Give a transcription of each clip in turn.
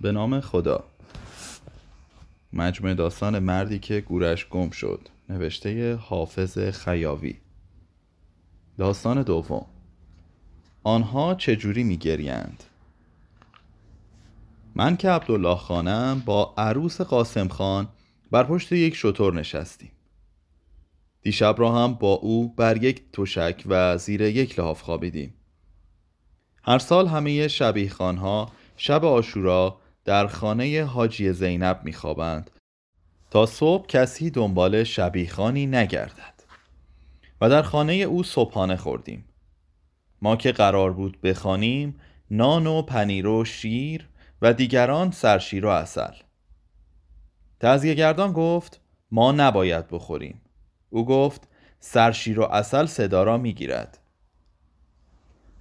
به نام خدا. مجموعه داستان مردی که گورش گم شد. نوشته حافظ خیاوی. داستان دوم. آنها چجوری میگریند؟ من که عبدالله خانم با عروس قاسم خان بر پشت یک شطور نشستیم. دیشب را هم با او بر یک تشک و زیر یک لحاف خوابیدیم. هر سال همه شبیه خانها شب آشورا در خانه حاجی زینب میخوابند. تا صبح کسی دنبال شبیخانی نگردد. و در خانه او صبحانه خوردیم. ما که قرار بود بخوانیم نان و پنیر و شیر و دیگران سرشیر و اصل تزیه گردان گفت ما نباید بخوریم. او گفت سرشیر و اصل صدا را می‌گیرد.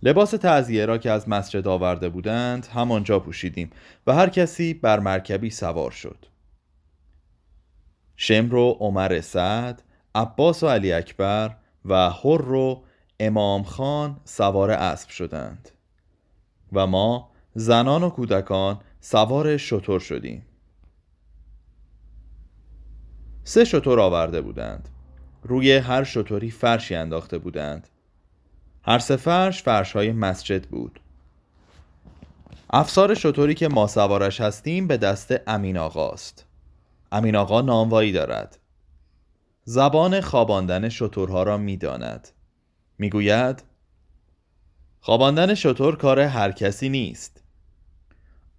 لباس تعذیه را که از مسجد آورده بودند همانجا پوشیدیم و هر کسی بر مرکبی سوار شد. شمر و عمر سعد عباس و علی اکبر و هر و امام خان سوار اسب شدند و ما زنان و کودکان سوار شطور شدیم. سه شطور آورده بودند. روی هر شطوری فرشی انداخته بودند. هر سه فرش های مسجد بود. افسار شطوری که ما سوارش هستیم به دست امین آقاست امین آقا ناموایی دارد. زبان خواباندن شطورها را می‌داند. می‌گوید خواباندن شطور کار هر کسی نیست.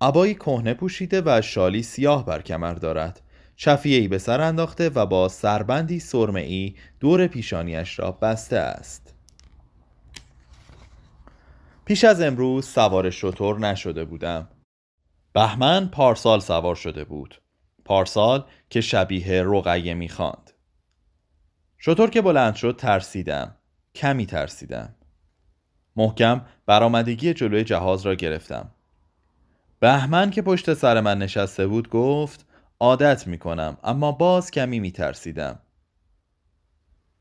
عبایی کهنه پوشیده و شالی سیاه بر کمر دارد. ای به سر انداخته و با سربندی ای دور پیشانیش را بسته است. پیش از امروز سوار شطور نشده بودم. بهمن پارسال سوار شده بود. پارسال که شبیه رقیه می‌خواند. شطور که بلند شد ترسیدم. کمی ترسیدم. محکم برآمدگی جلوی جهاز را گرفتم. بهمن که پشت سر من نشسته بود گفت عادت می کنم اما باز کمی می ترسیدم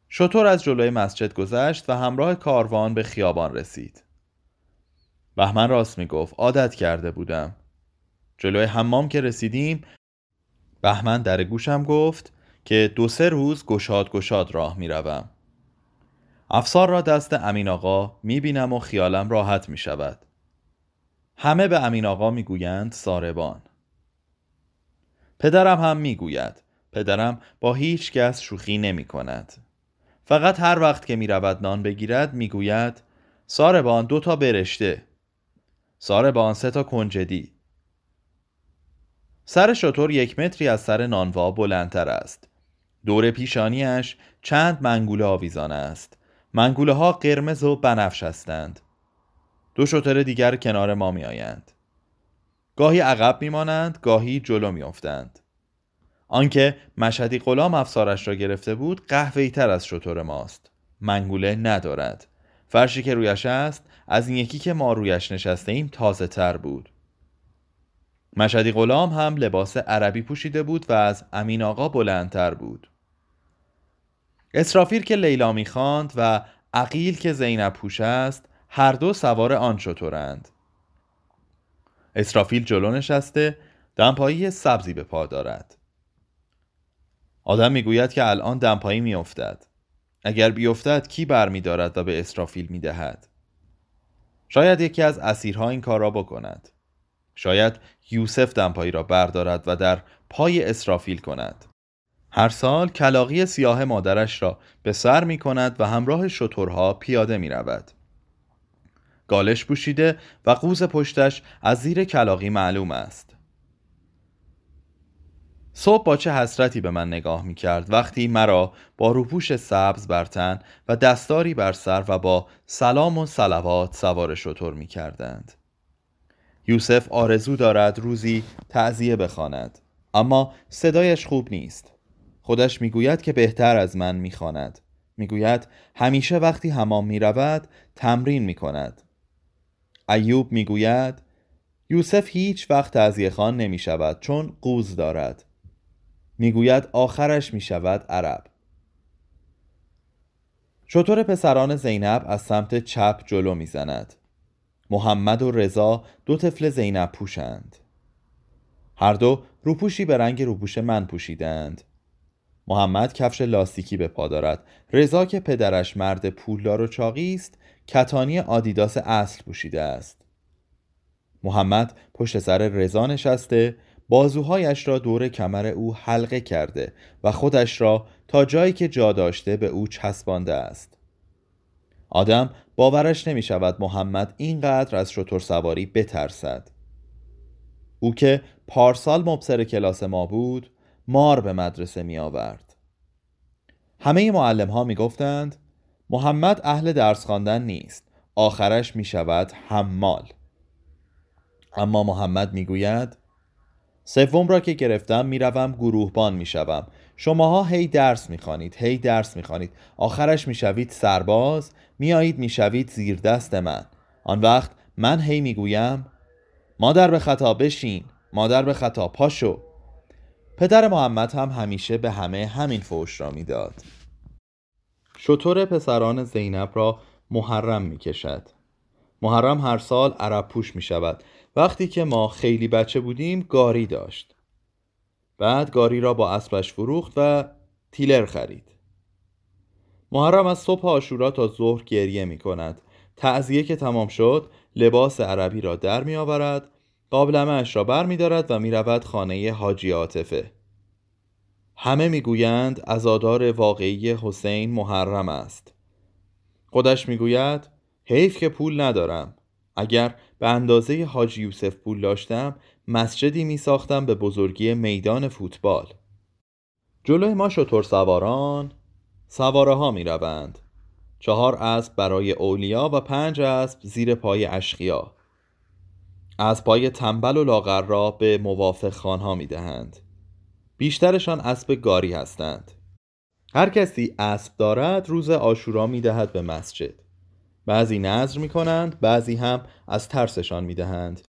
شطور از جلوی مسجد گذشت و همراه کاروان به خیابان رسید. بهمن راست می گفت عادت کرده بودم جلوی حمام که رسیدیم بهمن در گوشم گفت که دو سه روز گشاد گشاد راه می روم. افسار را دست امین آقا می بینم و خیالم راحت می شود. همه به امین آقا می گویند ساربان. پدرم هم می گوید. پدرم با هیچ کس شوخی نمی کند. فقط هر وقت که می رود نان بگیرد می گوید ساربان دو تا برشته. ساربان سه تا کنجدی. سر شطور یک متری از سر نانوا بلندتر است. دور پیشانیش چند منگوله آویزان است. منگوله ها قرمز و بنفش هستند. دو شطور دیگر کنار ما می آیند. گاهی عقب میمانند گاهی جلو میافتند آنکه مشهدی غلام افسارش را گرفته بود قهوه‌ای تر از شطور ماست منگوله ندارد فرشی که رویش است از این یکی که ما رویش نشسته ایم تازه تر بود. مشهدی غلام هم لباس عربی پوشیده بود و از امین آقا بلندتر بود. اسرافیر که لیلا می‌خواند و عقیل که زینب پوش است هر دو سوار آن شطورند اسرافیل جلو نشسته دمپایی سبزی به پا دارد. آدم می‌گوید که الان دمپایی میافتد. اگر بیفتد کی برمیدارد و به اسرافیل می‌دهد؟ شاید یکی از اسیرها این کار را بکند. شاید یوسف دمپایی را بردارد و در پای اسرافیل کند. هر سال کلاقی سیاه مادرش را به سر می کند و همراه شترها پیاده می رود. گالش پوشیده و قوز پشتش از زیر کلاقی معلوم است. صبح با چه حسرتی به من نگاه می کرد وقتی مرا با روپوش سبز بر تن و دستاری بر سر و با سلام و سلوات سوار شطور می کردند. یوسف آرزو دارد روزی تعذیه بخواند اما صدایش خوب نیست. خودش می‌گوید که بهتر از من می‌خواند. می‌گوید همیشه وقتی حمام می‌رود تمرین می‌کند. ایوب می‌گوید یوسف هیچ وقت تعذیه خان نمی شود چون قوز دارد. می‌گوید آخرش می شود عرب. شطور پسران زینب از سمت چپ جلو می‌زند. محمد و رضا دو طفل زینب پوشند. هر دو روپوشی به رنگ روپوش من پوشیدند. محمد کفش لاستیکی به پا دارد. رضا که پدرش مرد پولدار و چاقی است کتانی آدیداس اصل پوشیده است. محمد پشت سر رضا نشسته بازوهایش را دور کمر او حلقه کرده و خودش را تا جایی که جا داشته به او چسبانده است. آدم باورش نمی شود محمد اینقدر از شطور سواری بترسد. او که پارسال مبصر کلاس ما بود مار به مدرسه می آورد. همه معلم ها می گفتند محمد اهل درس خواندن نیست آخرش می شود حمال. اما محمد می گوید سوم را که گرفتم می‌روم گروهبان می‌شوم. شماها هی درس می‌خوانید هی درس می‌خوانید. آخرش می‌شوید سرباز میایید می‌شوید زیر دست من. آن وقت من هی می‌گویم مادر به خطا بشین مادر به خطا پاشو. پدر محمد هم همیشه به همه همین فوش را می‌داد. شطور پسران زینب را محرم می‌کشد. محرم هر سال عرب پوش می شود وقتی که ما خیلی بچه بودیم گاری داشت. بعد گاری را با اسبش فروخت و تیلر خرید. محرم از صبح آشورا تا ظهر گریه می کند. تعذیه که تمام شد لباس عربی را در می آورد قابلمه اش را بر می دارد و می رود خانه حاجی عاطفه. همه می گویند ازادار واقعی حسین محرم است. خودش می گوید حیف که پول ندارم. اگر به اندازه حاجی یوسف پول داشتم مسجدی می ساختم به بزرگی میدان فوتبال. جلوی ما شطور سواران سواره ها می روند چهار اسب برای اولیا و پنج اسب زیر پای اشقیا. از پای تنبل و لاغر را به موافق خانها می دهند بیشترشان اسب گاری هستند. هر کسی اسب دارد روز آشورا می دهد به مسجد. بعضی نظر می کنند بعضی هم از ترسشان می دهند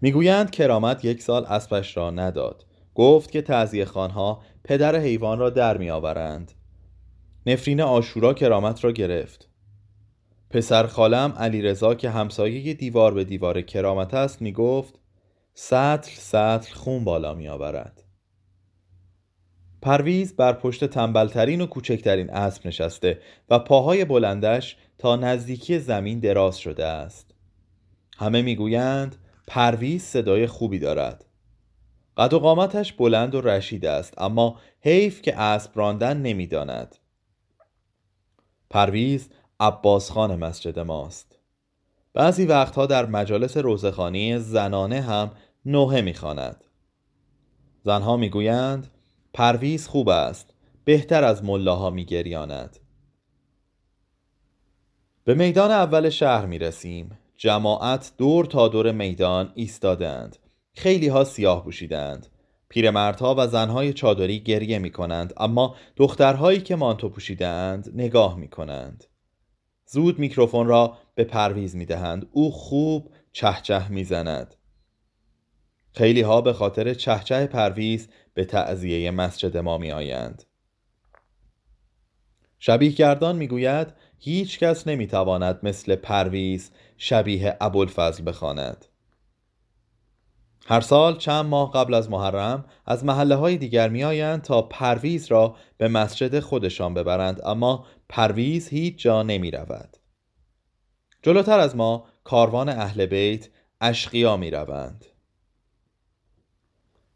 می‌گویند کرامت یک سال اسبش را نداد. گفت که تعذیه خانها پدر حیوان را در می آورند نفرین آشورا کرامت را گرفت. پسر خالم علی رضا که همسایه دیوار به دیوار کرامت است می گفت سطل سطل خون بالا می آورد پرویز بر پشت تنبلترین و کوچکترین اسب نشسته و پاهای بلندش تا نزدیکی زمین دراز شده است. همه می‌گویند پرویز صدای خوبی دارد. قد و قامتش بلند و رشید است اما حیف که اسب راندن نمی‌داند. پرویز عباس خان مسجد ماست. بعضی وقتها در مجالس روزخانی زنانه هم نوحه می‌خواند. زنها می‌گویند پرویز خوب است. بهتر از ملاها میگریاند به میدان اول شهر می رسیم. جماعت دور تا دور میدان ایستادند. خیلی ها سیاه پوشیدند. پیرمردها و زنهای چادری گریه می کنند اما دخترهایی که مانتو پوشیدند نگاه می کنند. زود میکروفون را به پرویز می دهند. او خوب چهچه می زند. خیلی ها به خاطر چهچه پرویز به تعزیه مسجد ما می آیند شبیه گردان می گوید هیچ کس نمی تواند مثل پرویز شبیه ابوالفضل بخواند. هر سال چند ماه قبل از محرم از محله های دیگر می آیند تا پرویز را به مسجد خودشان ببرند اما پرویز هیچ جا نمی رود. جلوتر از ما کاروان اهل بیت اشقیا می روند.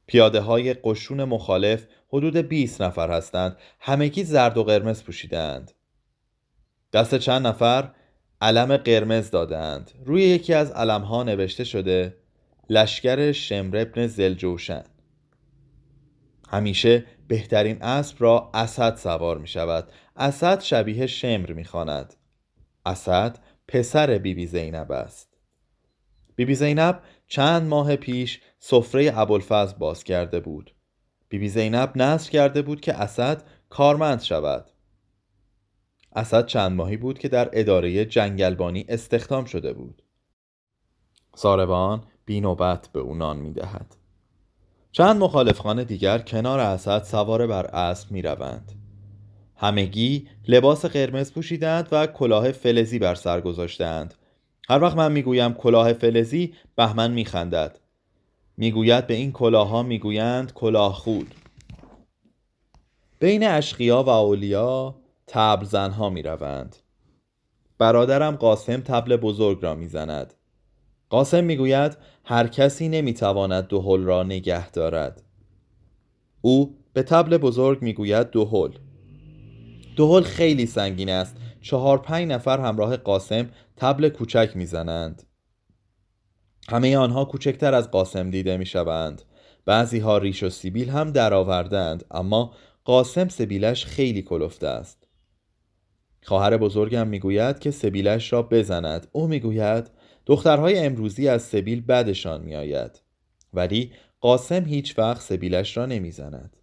پیاده های قشون مخالف حدود 20 نفر هستند. همگی زرد و قرمز پوشیدند دست چند نفر علم قرمز دادند روی یکی از ها نوشته شده لشکر شمر ابن زلجوشن همیشه بهترین اسب را اسد سوار می شود اسد شبیه شمر می خاند. اسد پسر بیبی بی زینب است. بیبی بی زینب چند ماه پیش سفره ابوالفضل باز کرده بود بیبی بی زینب نصر کرده بود که اسد کارمند شود اسد چند ماهی بود که در اداره جنگلبانی استخدام شده بود ساربان بینوبت به او نان می‌دهد چند مخالفخانه دیگر کنار اسد سوار بر اسب می روند. همگی لباس قرمز پوشیدند و کلاه فلزی بر سر گذاشتند. هر وقت من می‌گویم کلاه فلزی بهمن میخندد. می‌گوید به این کلاها می‌گویند کلاه خود. بین اشقیا و اولیا تبل زنها می روند برادرم قاسم تبل بزرگ را می‌زند. قاسم می‌گوید هر کسی نمی‌تواند دهل را نگه دارد. او به تبل بزرگ می‌گوید دهل. دهل خیلی سنگین است. چهار پنج نفر همراه قاسم تبل کوچک می‌زنند. همه آنها کوچکتر از قاسم دیده می‌شوند. بعضی ها ریش و سیبیل هم درآوردند اما قاسم سبیلش خیلی کلفته است. خواهر بزرگم می‌گوید که سبیلش را بزند. او می‌گوید دخترهای امروزی از سبیل بدشان میآید. ولی قاسم هیچ وقت سبیلش را نمی‌زند.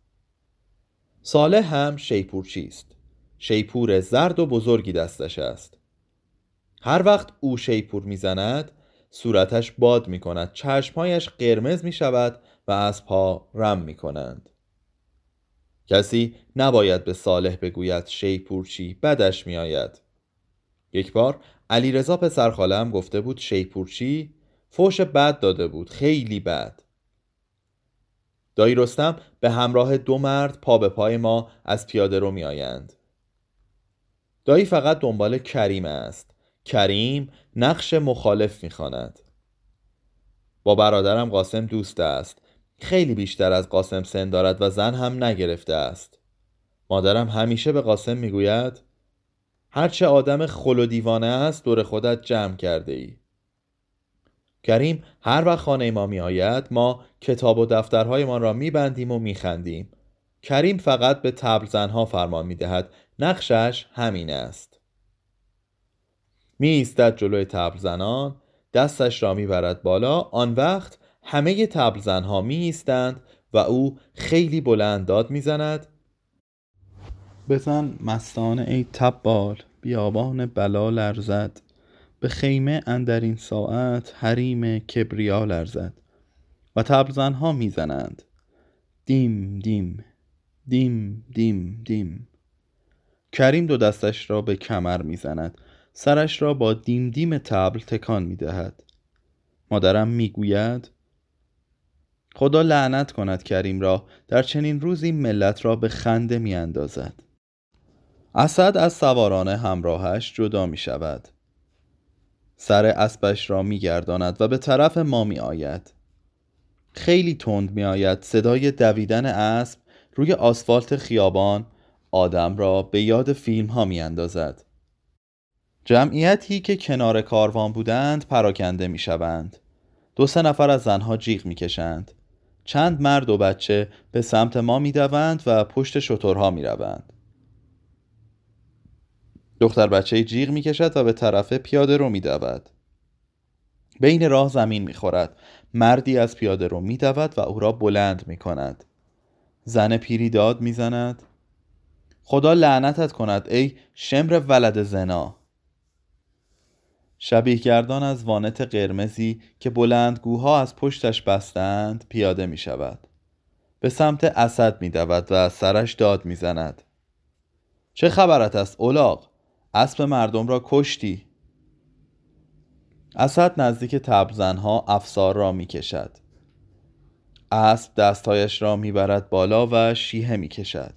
صالح هم شیپور چیست؟ شیپور زرد و بزرگی دستش است. هر وقت او شیپور می‌زند صورتش باد می کند چشمهایش قرمز می شود و از پا رم می کنند کسی نباید به صالح بگوید شیپورچی بدش می آید یک بار علی رضا پسر خالم گفته بود شیپورچی فوش بد داده بود خیلی بد. دایی رستم به همراه دو مرد پا به پای ما از پیاده رو می آیند. دایی فقط دنبال کریم است. کریم نقش مخالف می‌خواند. با برادرم قاسم دوست است. خیلی بیشتر از قاسم سن دارد و زن هم نگرفته است. مادرم همیشه به قاسم می‌گوید هرچه آدم خل و دیوانه است دور خودت جمع کرده ای کریم هر وقت خانه ما می آید ما کتاب و دفترهایمان را می بندیم و می خندیم کریم فقط به تبل زنها فرمان می دهد نقشش همین است. می ایستد جلوی تبل زنان دستش را می برد بالا آن وقت همه تبل زنها می ایستند و او خیلی بلند داد می زند بزن مستانه ای تبال بیابان بلا لرزد. به خیمه اندر این ساعت حریم کبریا لرزد. و تبل زنها می‌زنند. دیم دیم دیم دیم دیم. کریم دو دستش را به کمر می‌زند. سرش را با دیم دیم تبل تکان می‌دهد. مادرم می‌گوید خدا لعنت کند کریم را. در چنین روزی ملت را به خنده میاندازد. اسد از سواران همراهش جدا می شود سر اسبش را می گرداند و به طرف ما می آید خیلی تند می آید صدای دویدن اسب روی آسفالت خیابان آدم را به یاد فیلم ها می اندازد جمعیتی که کنار کاروان بودند پراکنده می شوند دو سه نفر از زنها جیغ می کشند چند مرد و بچه به سمت ما می دوند و پشت شترها می روند دختر بچه جیغ می کشد و به طرف پیاده رو می دود بین راه زمین می خورد مردی از پیاده رو می دود و او را بلند می کند زن پیری داد می زند خدا لعنتت کند ای شمر ولد زنا. شبیه گردان از وانت قرمزی که بلندگوها از پشتش بستند پیاده می شود. به سمت اسد می دود و سرش داد می زند. چه خبرت است اولاغ؟ اسب مردم را کشتی. اسد نزدیک تبزنها افسار را می کشد. اسب دستهایش را می‌برد بالا و شیهه می کشد.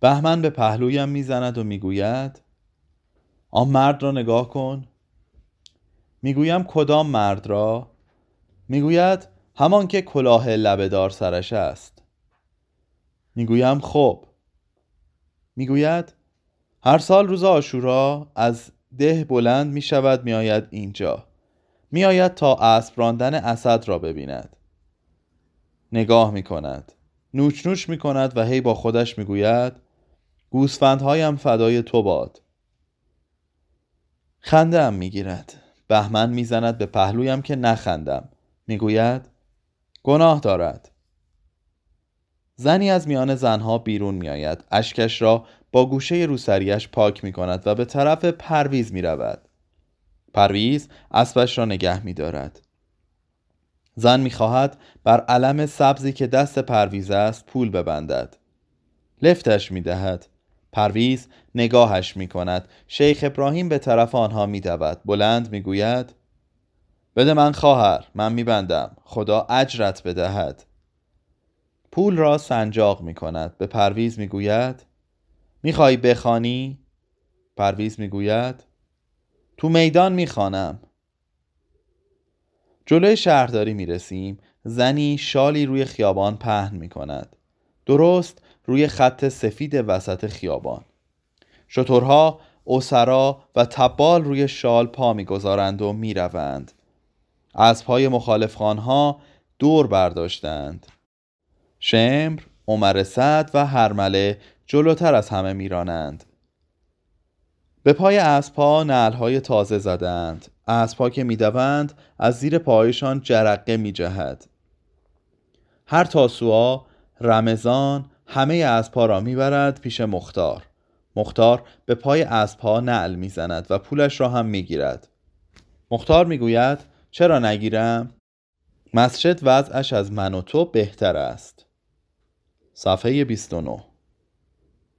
بهمن به پهلویم می‌زند و می‌گوید آن مرد را نگاه کن. می‌گویم کدام مرد را؟ می‌گوید همان که کلاه لبهدار سرش است. می‌گویم خب. می‌گوید هر سال روز آشورا از ده بلند می شود می آید اینجا. می آید تا اسب راندن اسد را ببیند. نگاه می کند نوچ نوچ می کند و هی با خودش می گوید گوسفندهایم فدای تو باد. خنده ام می گیرد بهمن می زند به پهلویم که نخندم. می گوید گناه دارد. زنی از میان زنها بیرون می آید اشکش را با گوشه روسریش پاک می کند و به طرف پرویز می رود پرویز اسبش را نگه می دارد زن می خواهد بر علم سبزی که دست پرویز است پول ببندد. لفتش می دهد پرویز نگاهش می کند شیخ ابراهیم به طرف آنها می دود بلند می گوید بده من خواهر من میبندم. خدا اجرت بدهد. پول را سنجاق می کند به پرویز می گوید می‌خوای بخوانی؟ پرویز می گوید تو میدان می‌خوانم. جلوی شهرداری می رسیم زنی شالی روی خیابان پهن می کند درست روی خط سفید وسط خیابان. شترها اسرا و تبال روی شال پا می‌گذارند و می‌روند. از پای مخالف خانها دور برداشتند. شمر، عمر سعد و هرمله جلوتر از همه میرانند. به پای اسبها نعلهای تازه زدند. اسبها که می‌دوند از زیر پایشان جرقه میجهد. هر تاسوعا رمضان همه اسبها را می‌برد پیش مختار. مختار به پای اسبها نعل می‌زند و پولش را هم می‌گیرد. مختار می‌گوید چرا نگیرم؟ مسجد وضعش از من و تو بهتر است. صفحه 29